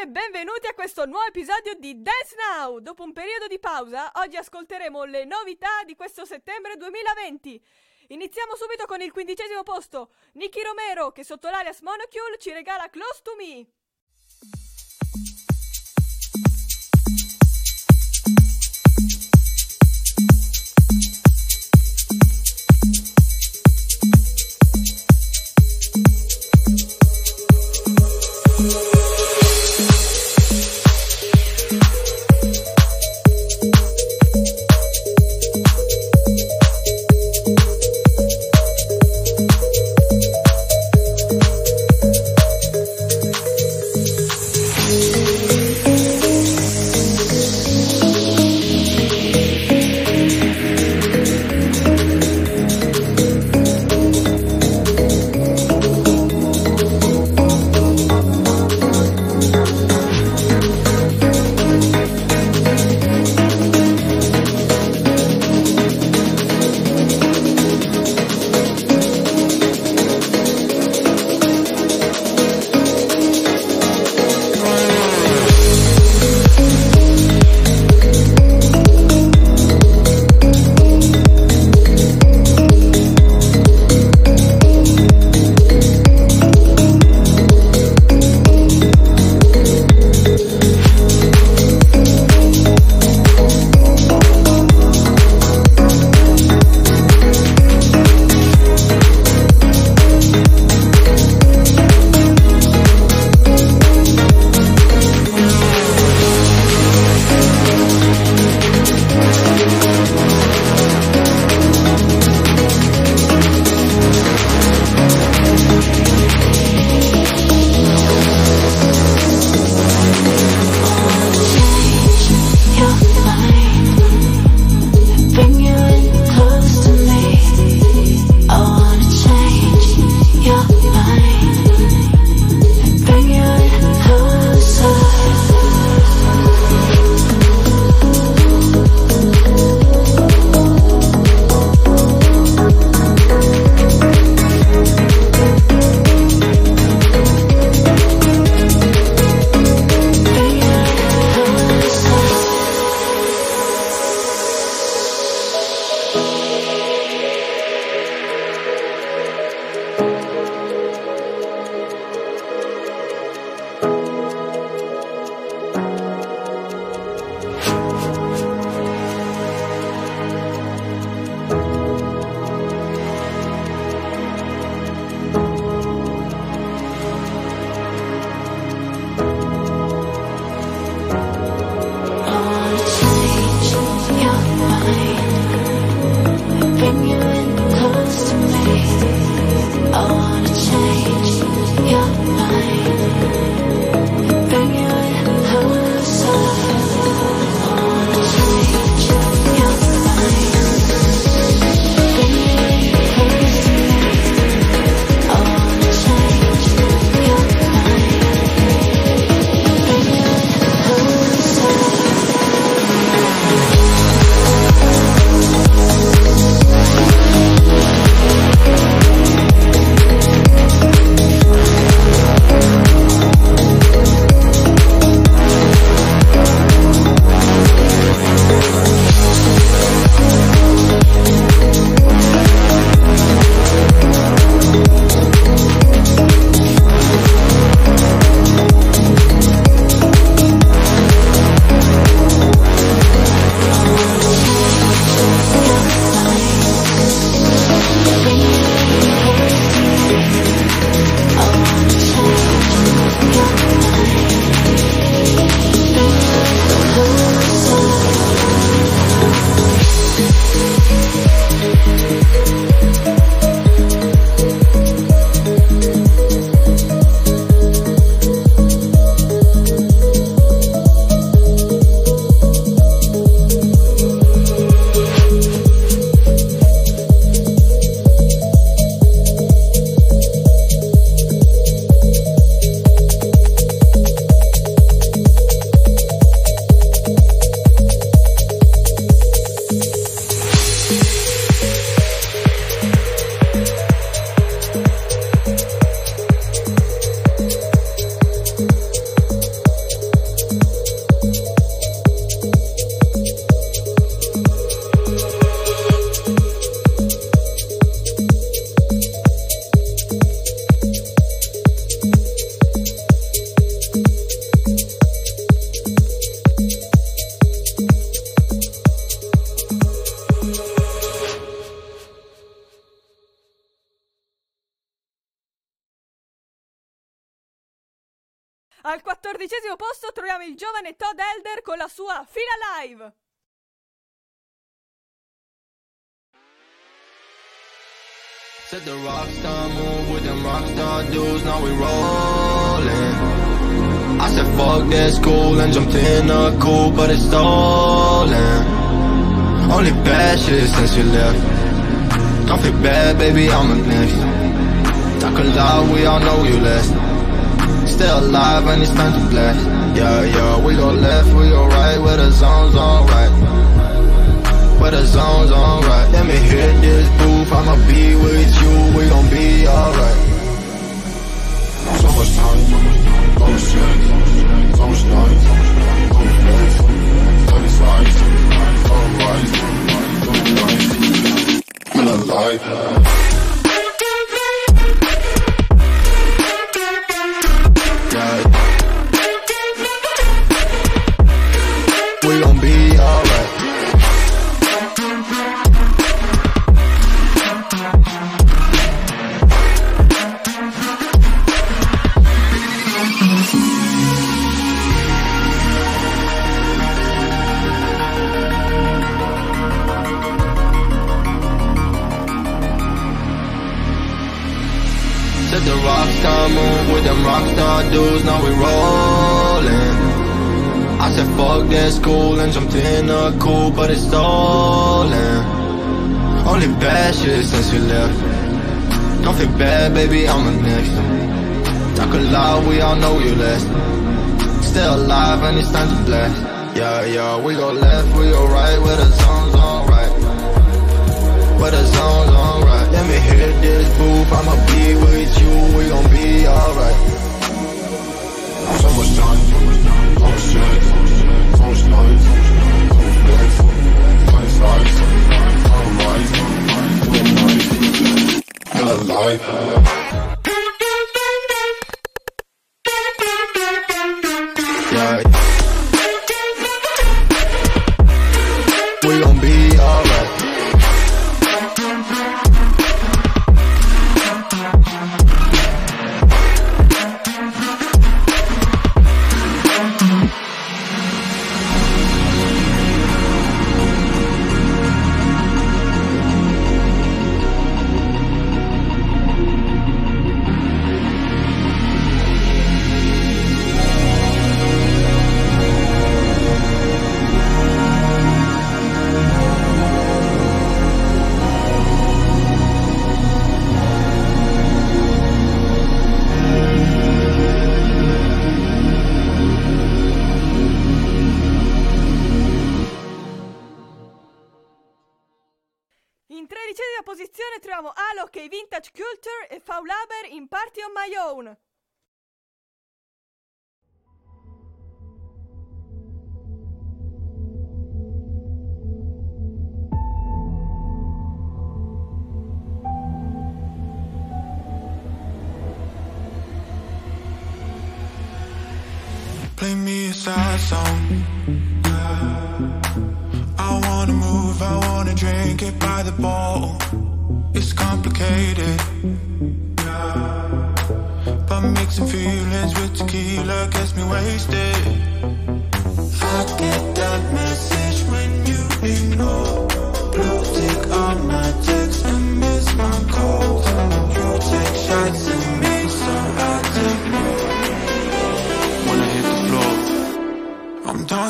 e benvenuti a questo nuovo episodio di Dance Now! Dopo un periodo di pausa, oggi ascolteremo le novità di questo settembre 2020. Iniziamo subito con il quindicesimo posto, Nicky Romero che sotto l'alias Monocule ci regala Close to Me. Al quattordicesimo posto troviamo il giovane Todd Elder con la sua Fila Live. Said the rockstar move with them rockstar dudes, now we rollin'. I said fuck that school and jumped in a coupe, but it's stolen. Only bad shit since you left. Don't feel bad, baby, I'm a next. Talk a lot, we all know you less. Still alive and it's time to blast. Yeah, yeah, we go left, we go right, where the zone's alright where the zone's alright. Let me hit this booth, I'ma be with you, we gon' be alright. So much time, so much strength, so much night, so much life, so much place, so much life, much life, so much life. dudes, now we rollin'. I said fuck that school and jumped in a coupe, but it's stolen. Only bad shit since you left. Don't feel bad, baby, I'm a next. Talk a lot, we all know you less. Still alive and it's time to blast. Yeah, yeah, we go left, we go right, where the zone's alright. Where the zone's alright. Let me hit this booth, I'ma be with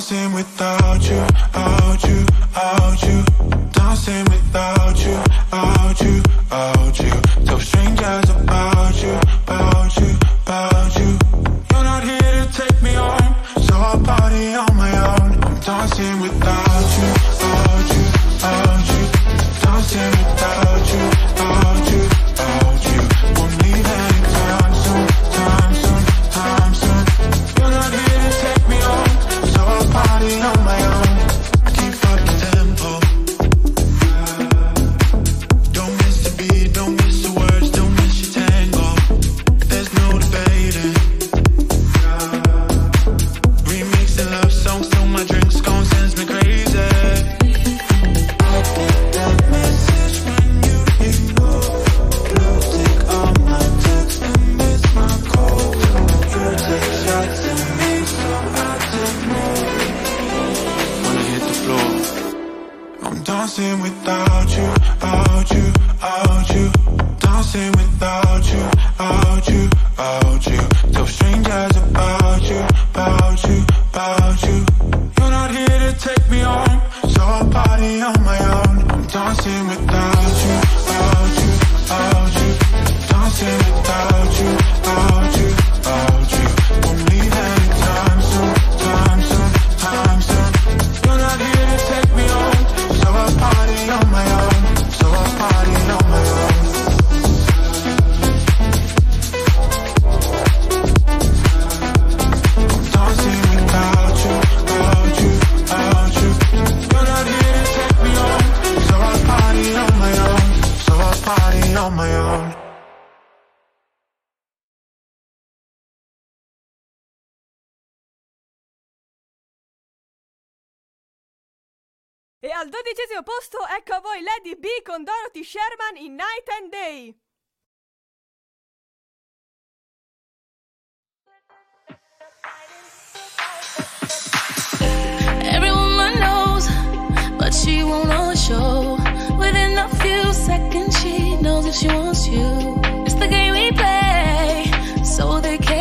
dancing without you, out you, out you. Dancing without you, out you, out you. Tell strangers about you, about you, about you. E al dodicesimo posto ecco a voi Lady B con Dorothy Sherman in Night and Day. Everyone knows, but she won't always show. Within a few seconds, she knows if she wants you. It's the game we play, so they can't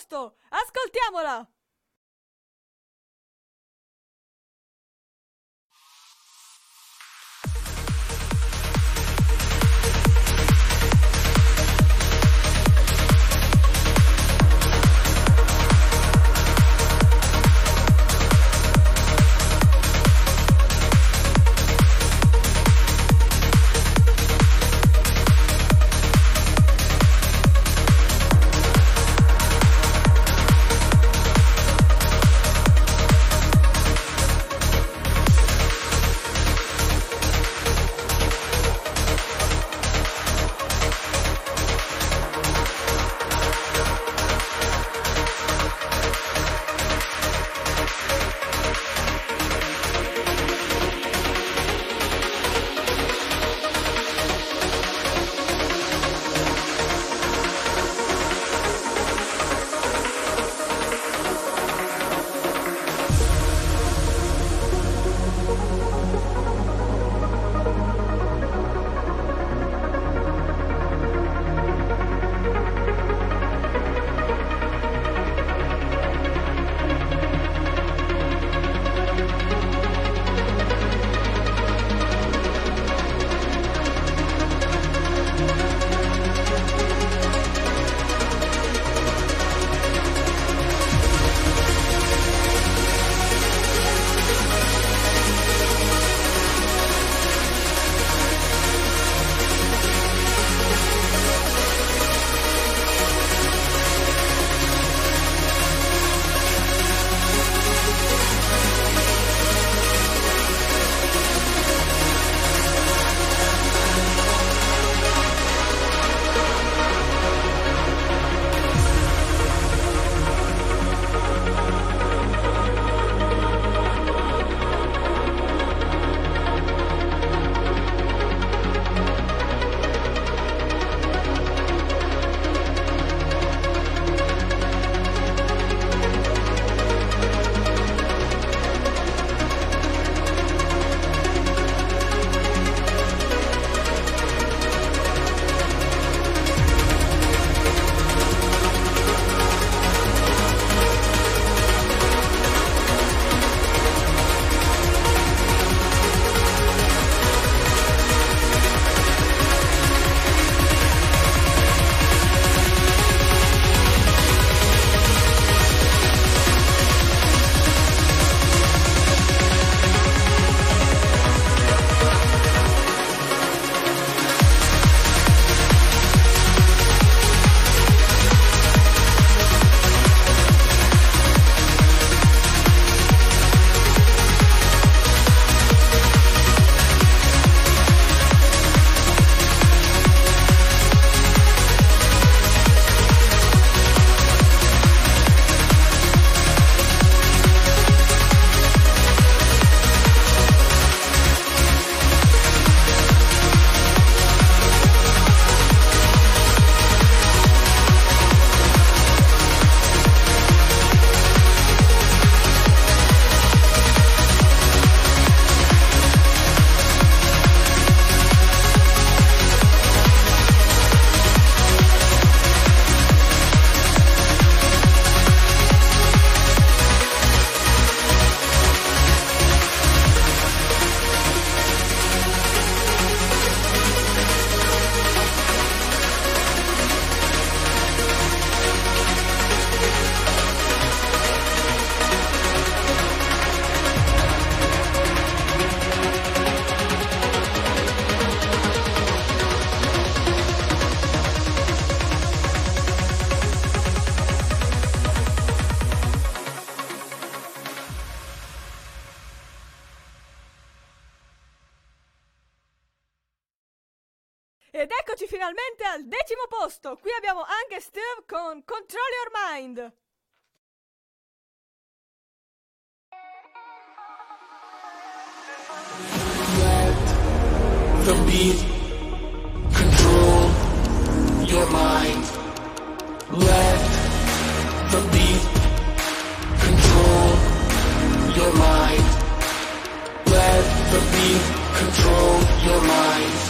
agosto Control Your Mind! Let the beat control your mind. Let the beat control your mind. Let the beat control your mind.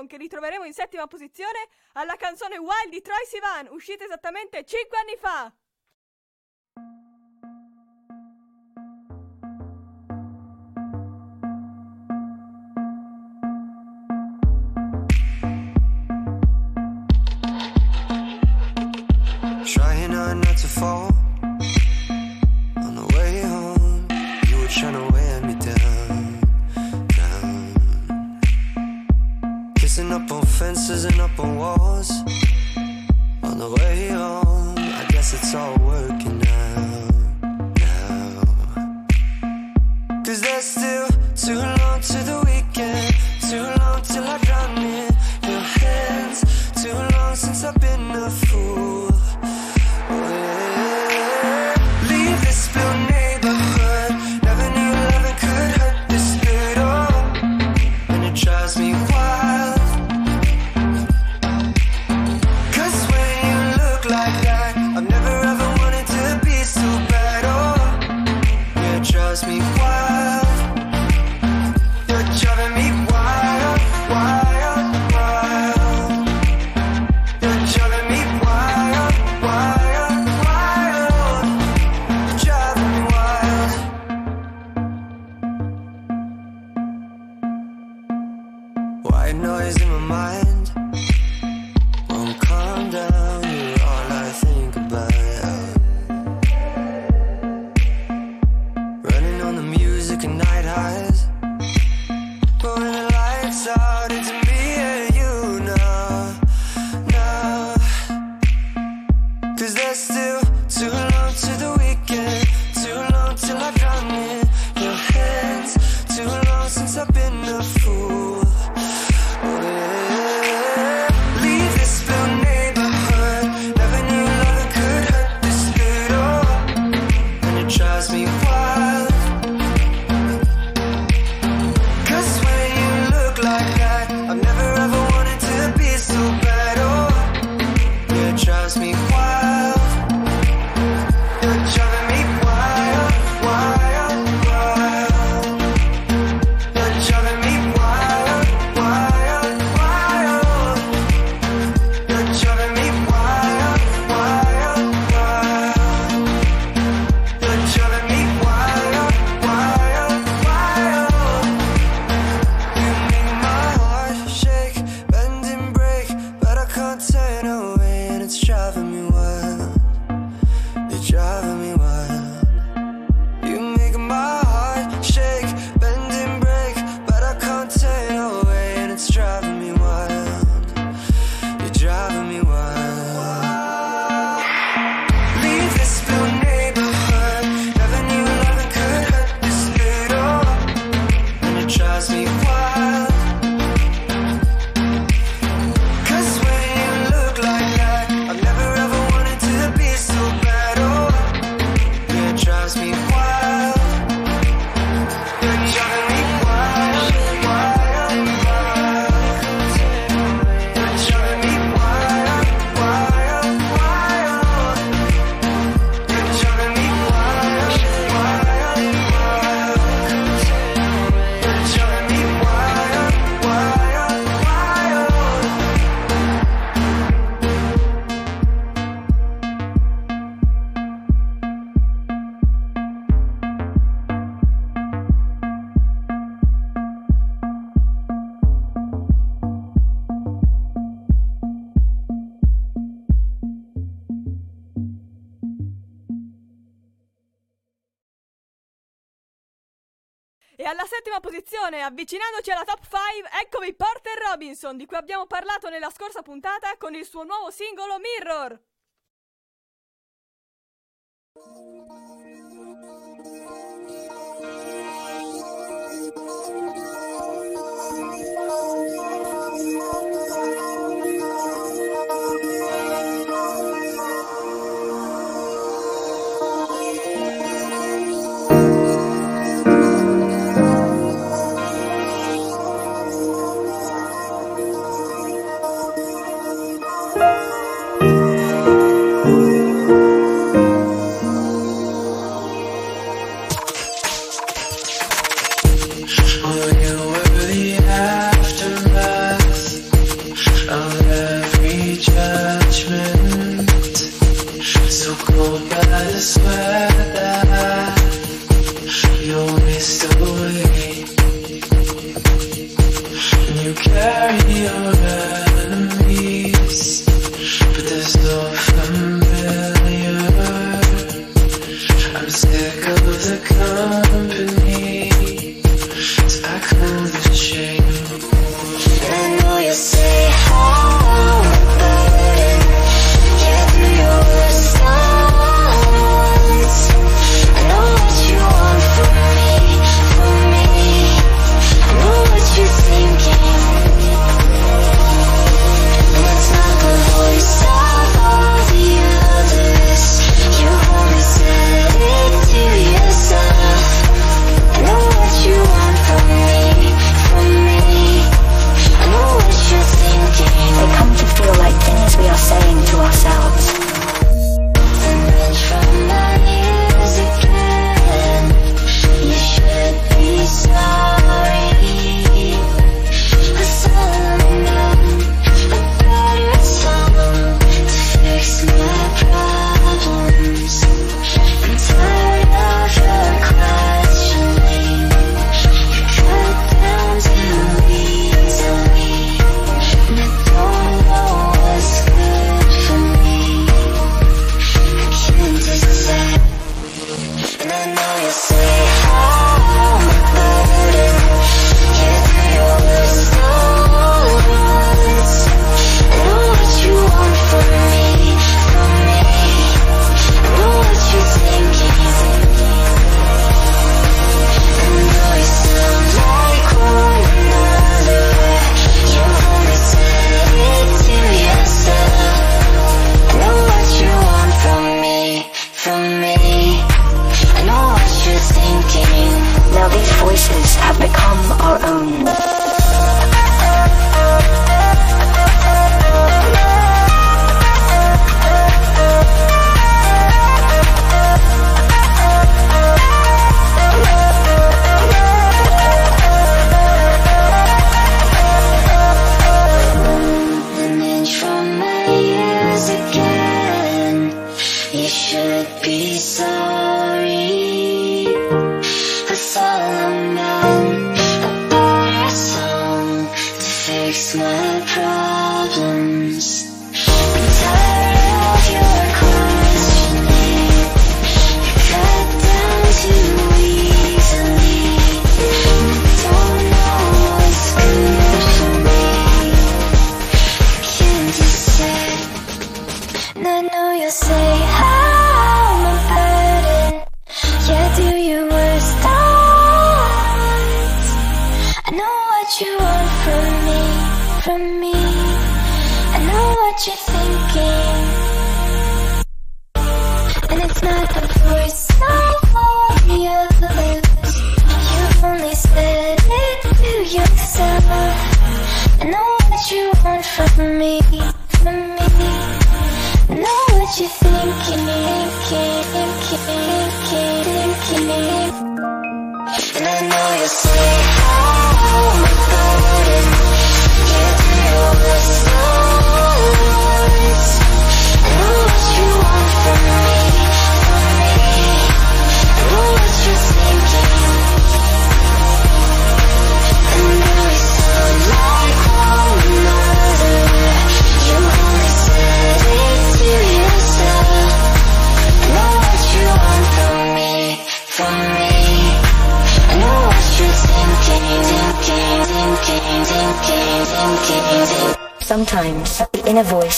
Lincoln che ritroveremo in settima posizione alla canzone Wild di Troy Sivan, uscita esattamente 5 anni fa. Trying not to fall on the way home. You were trying to win. Racing up on fences and up on walls. On the way home, I guess it's all working out Now. Cause there's still too long to the weekend. Attenzione, avvicinandoci alla top 5, eccomi Porter Robinson, di cui abbiamo parlato nella scorsa puntata con il suo nuovo singolo Mirror. Thank you.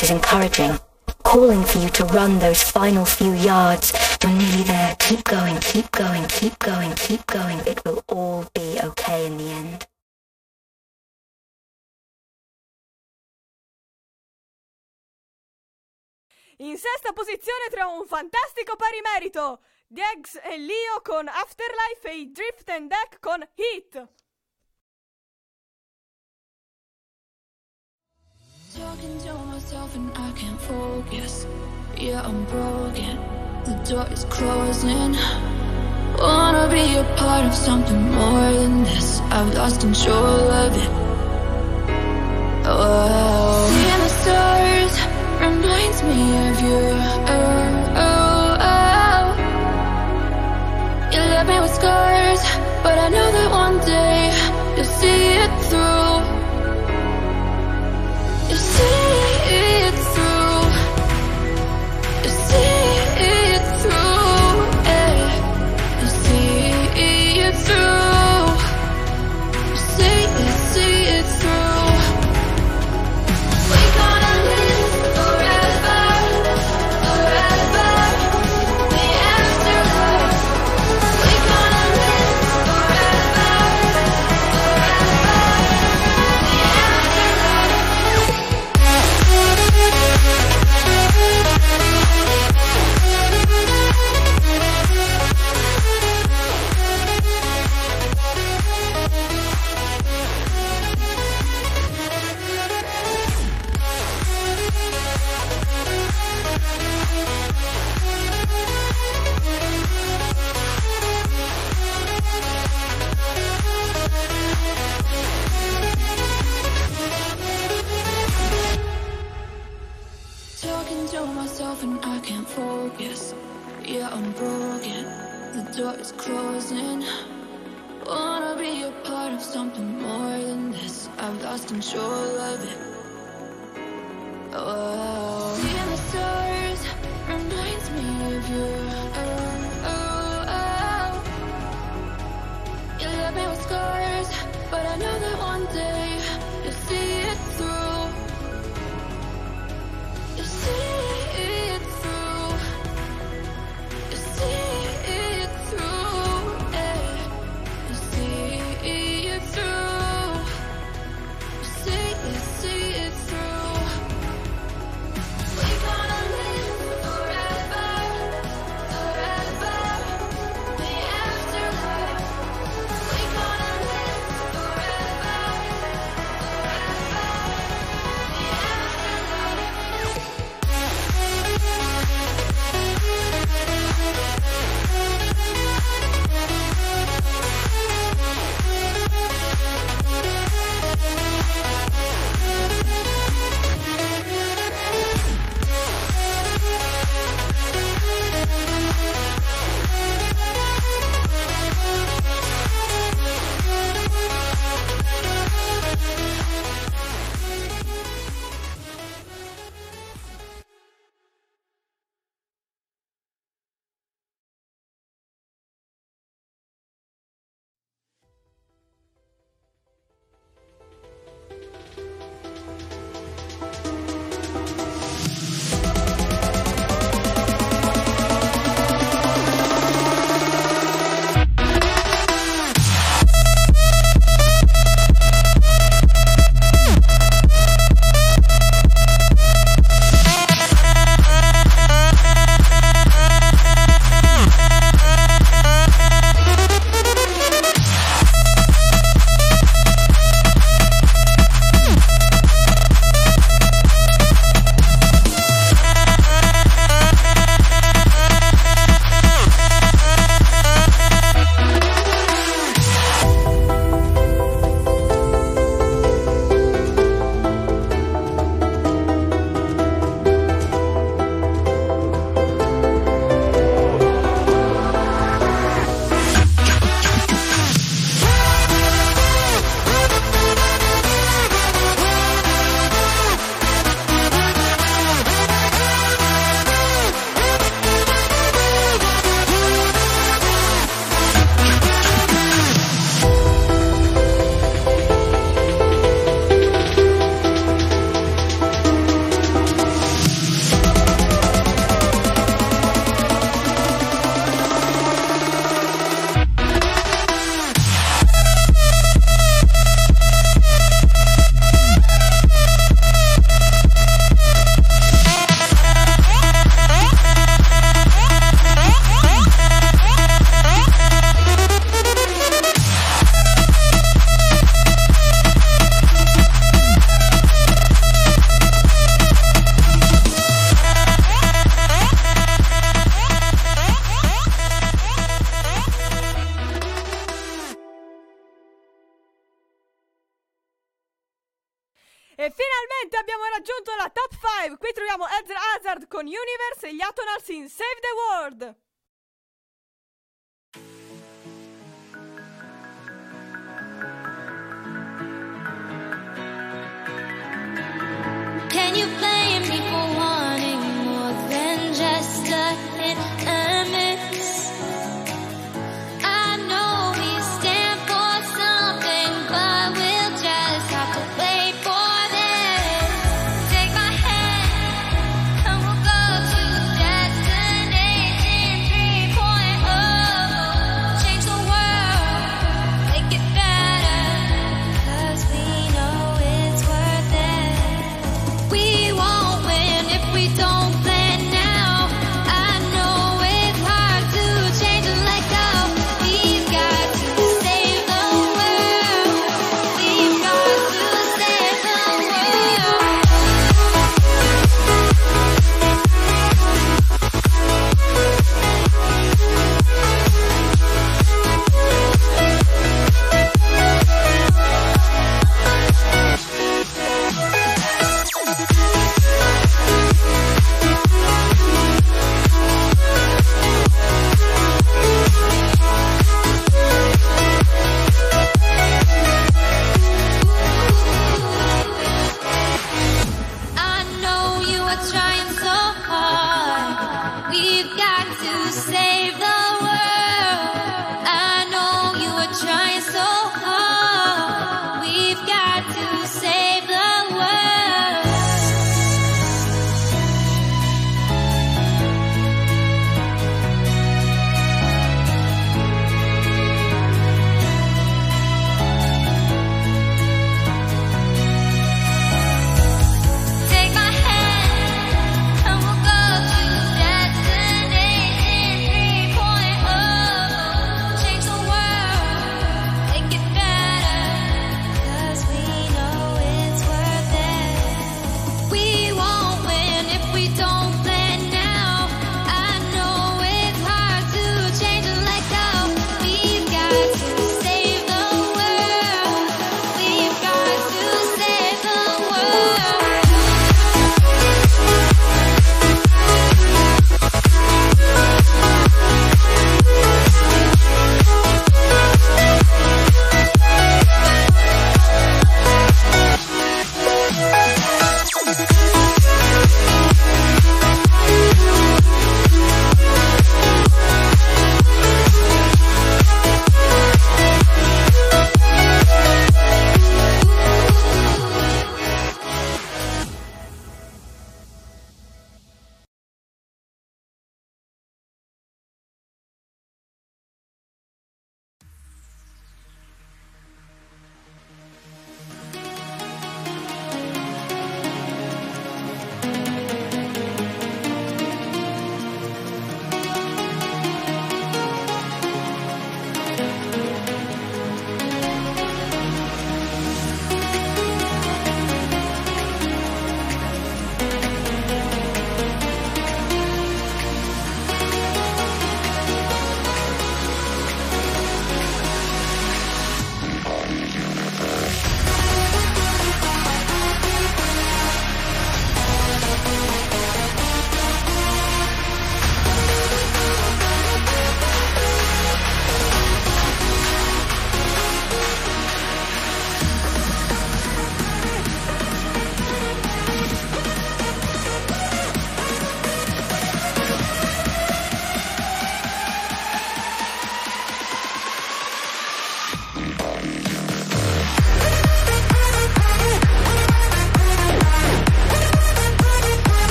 Voice is encouraging, calling for you to run those final few yards. You're nearly there. Keep going, keep going, keep going, keep going. It will all be okay in the end. In sesta posizione troviamo un fantastico pari merito. Diggs e Leo con Afterlife e i Drift and Deck con Heat. Talking to myself and I can't focus. Yeah, I'm broken. The door is closing. Wanna be a part of something more than this. I've lost control of it. Oh, seeing the stars reminds me of you. Oh, oh, oh. You left me with scars, but I know that one day you'll see it through. You see finalmente abbiamo raggiunto la top 5. Qui troviamo Ezra Hazard con Universe e gli Yatonals in Save the World.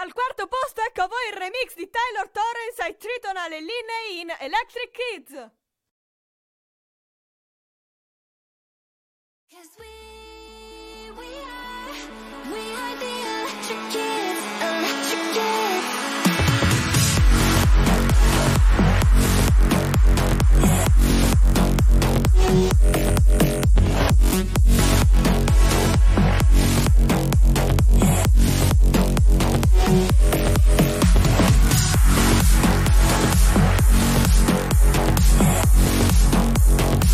al quarto posto ecco a voi il remix di Taylor Torrens ai Tritonal e linee in Electric Kids. Electric kids. Yeah.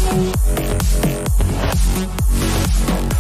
Thank you.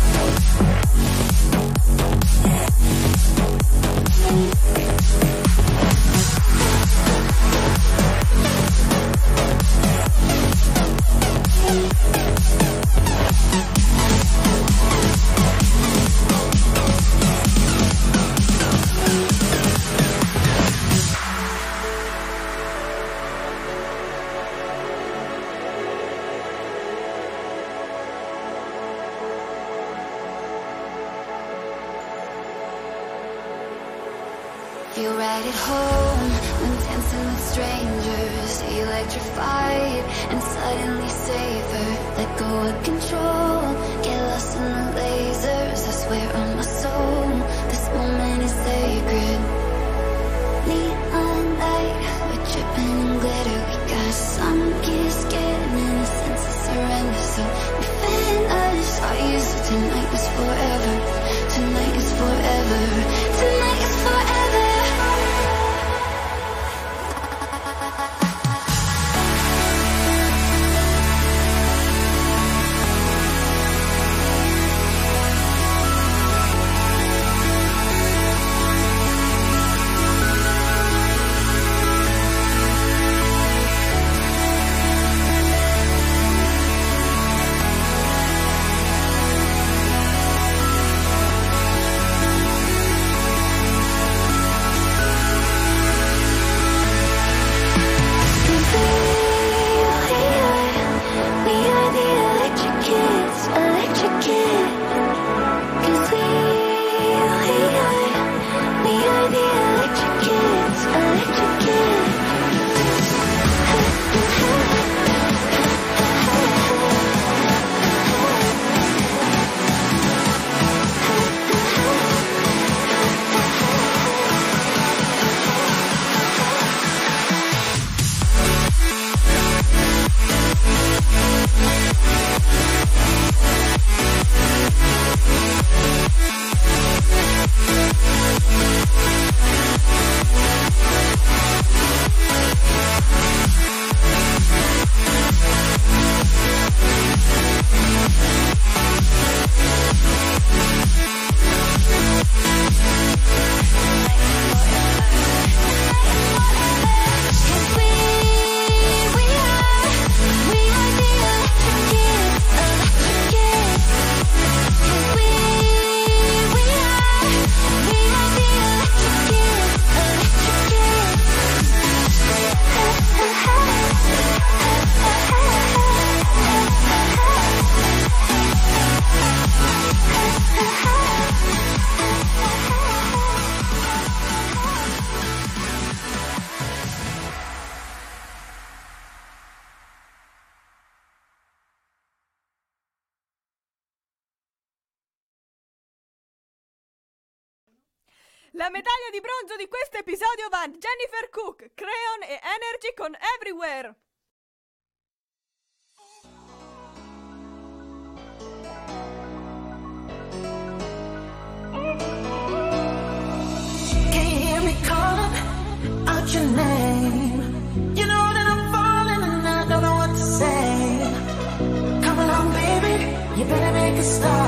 La medaglia di bronzo di questo episodio va a Jennifer Cook, Creon e Energy con Everywhere. your name. You know that I'm falling and Come along, baby, you better make a start.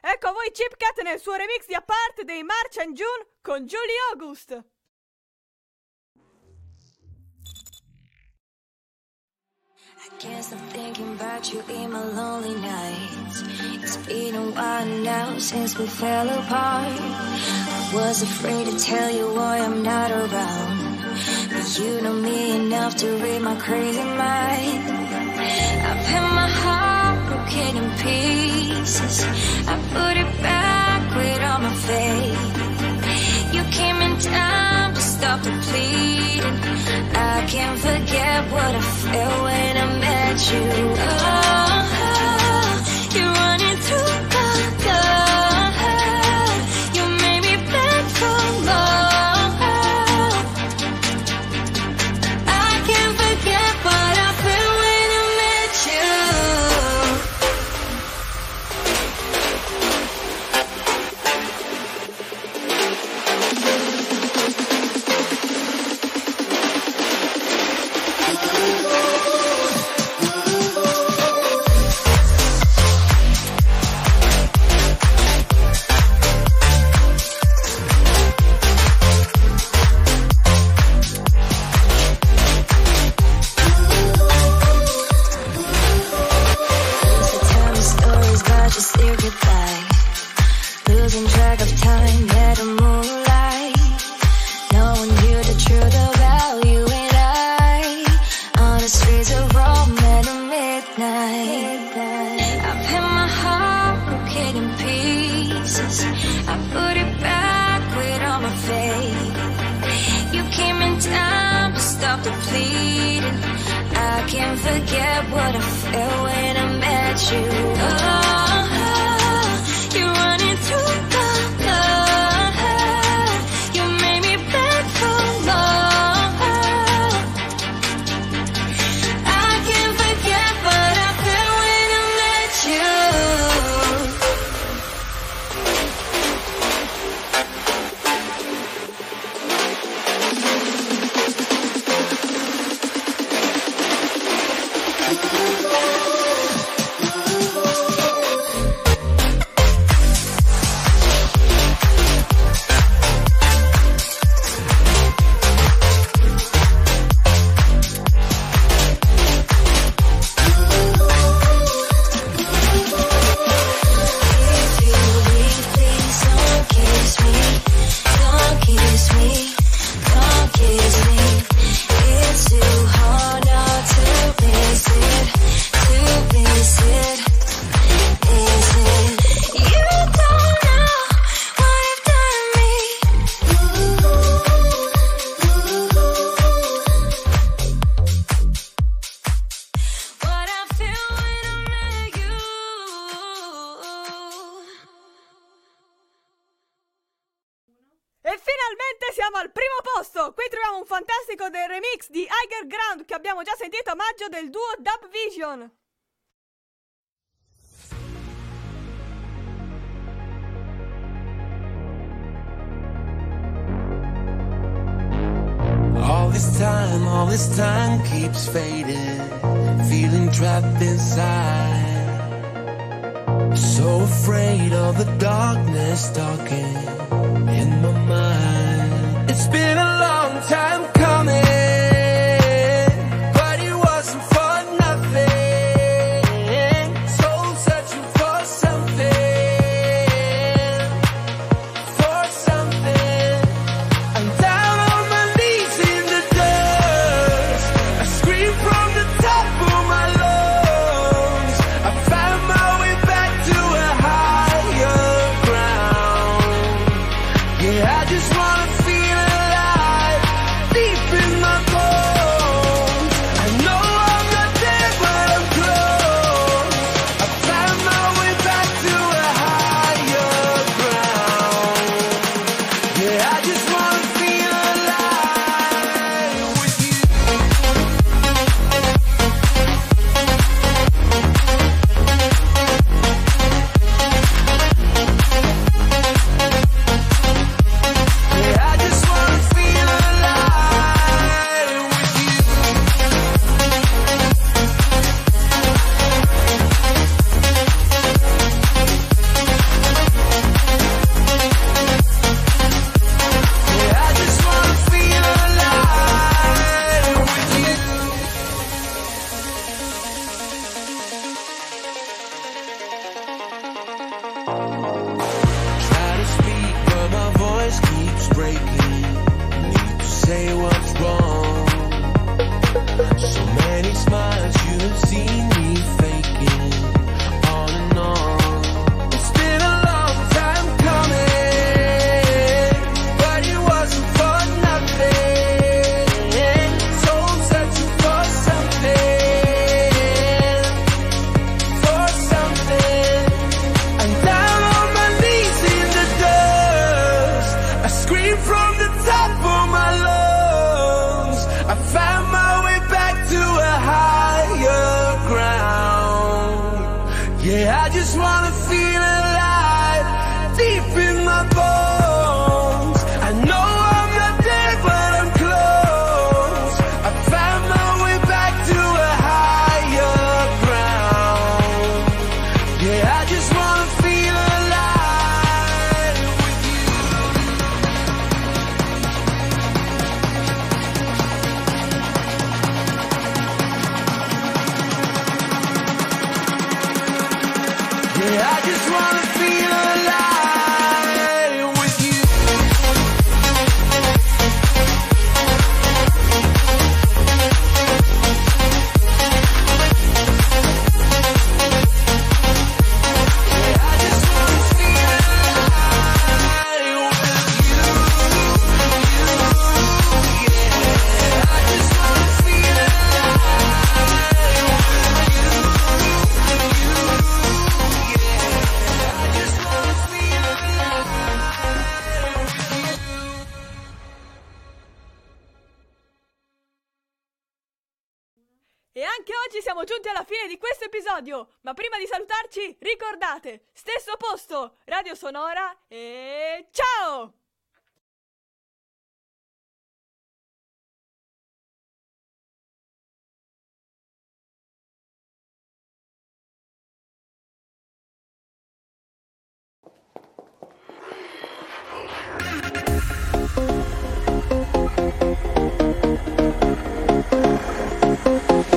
Ecco a voi Chip Cat nel suo remix di Apart dei March and June con Julie August. Can't stop thinking about you in my lonely nights. It's been a while now since we fell apart. I was afraid to tell you why I'm not around. But you know me enough to read my crazy mind. I've had my heart broken in pieces. I put it back with all my faith. You came in time to stop the bleeding. I can't forget what I felt when I met you. Di Higher Ground che abbiamo già sentito a maggio del duo Dub Vision. All this time, all this time keeps fading. Feeling trapped inside. So afraid of the darkness talking in my mind. It's been a long time coming, episodio. Ma prima di salutarci, ricordate, stesso posto, Radio Sonora e ciao! Thank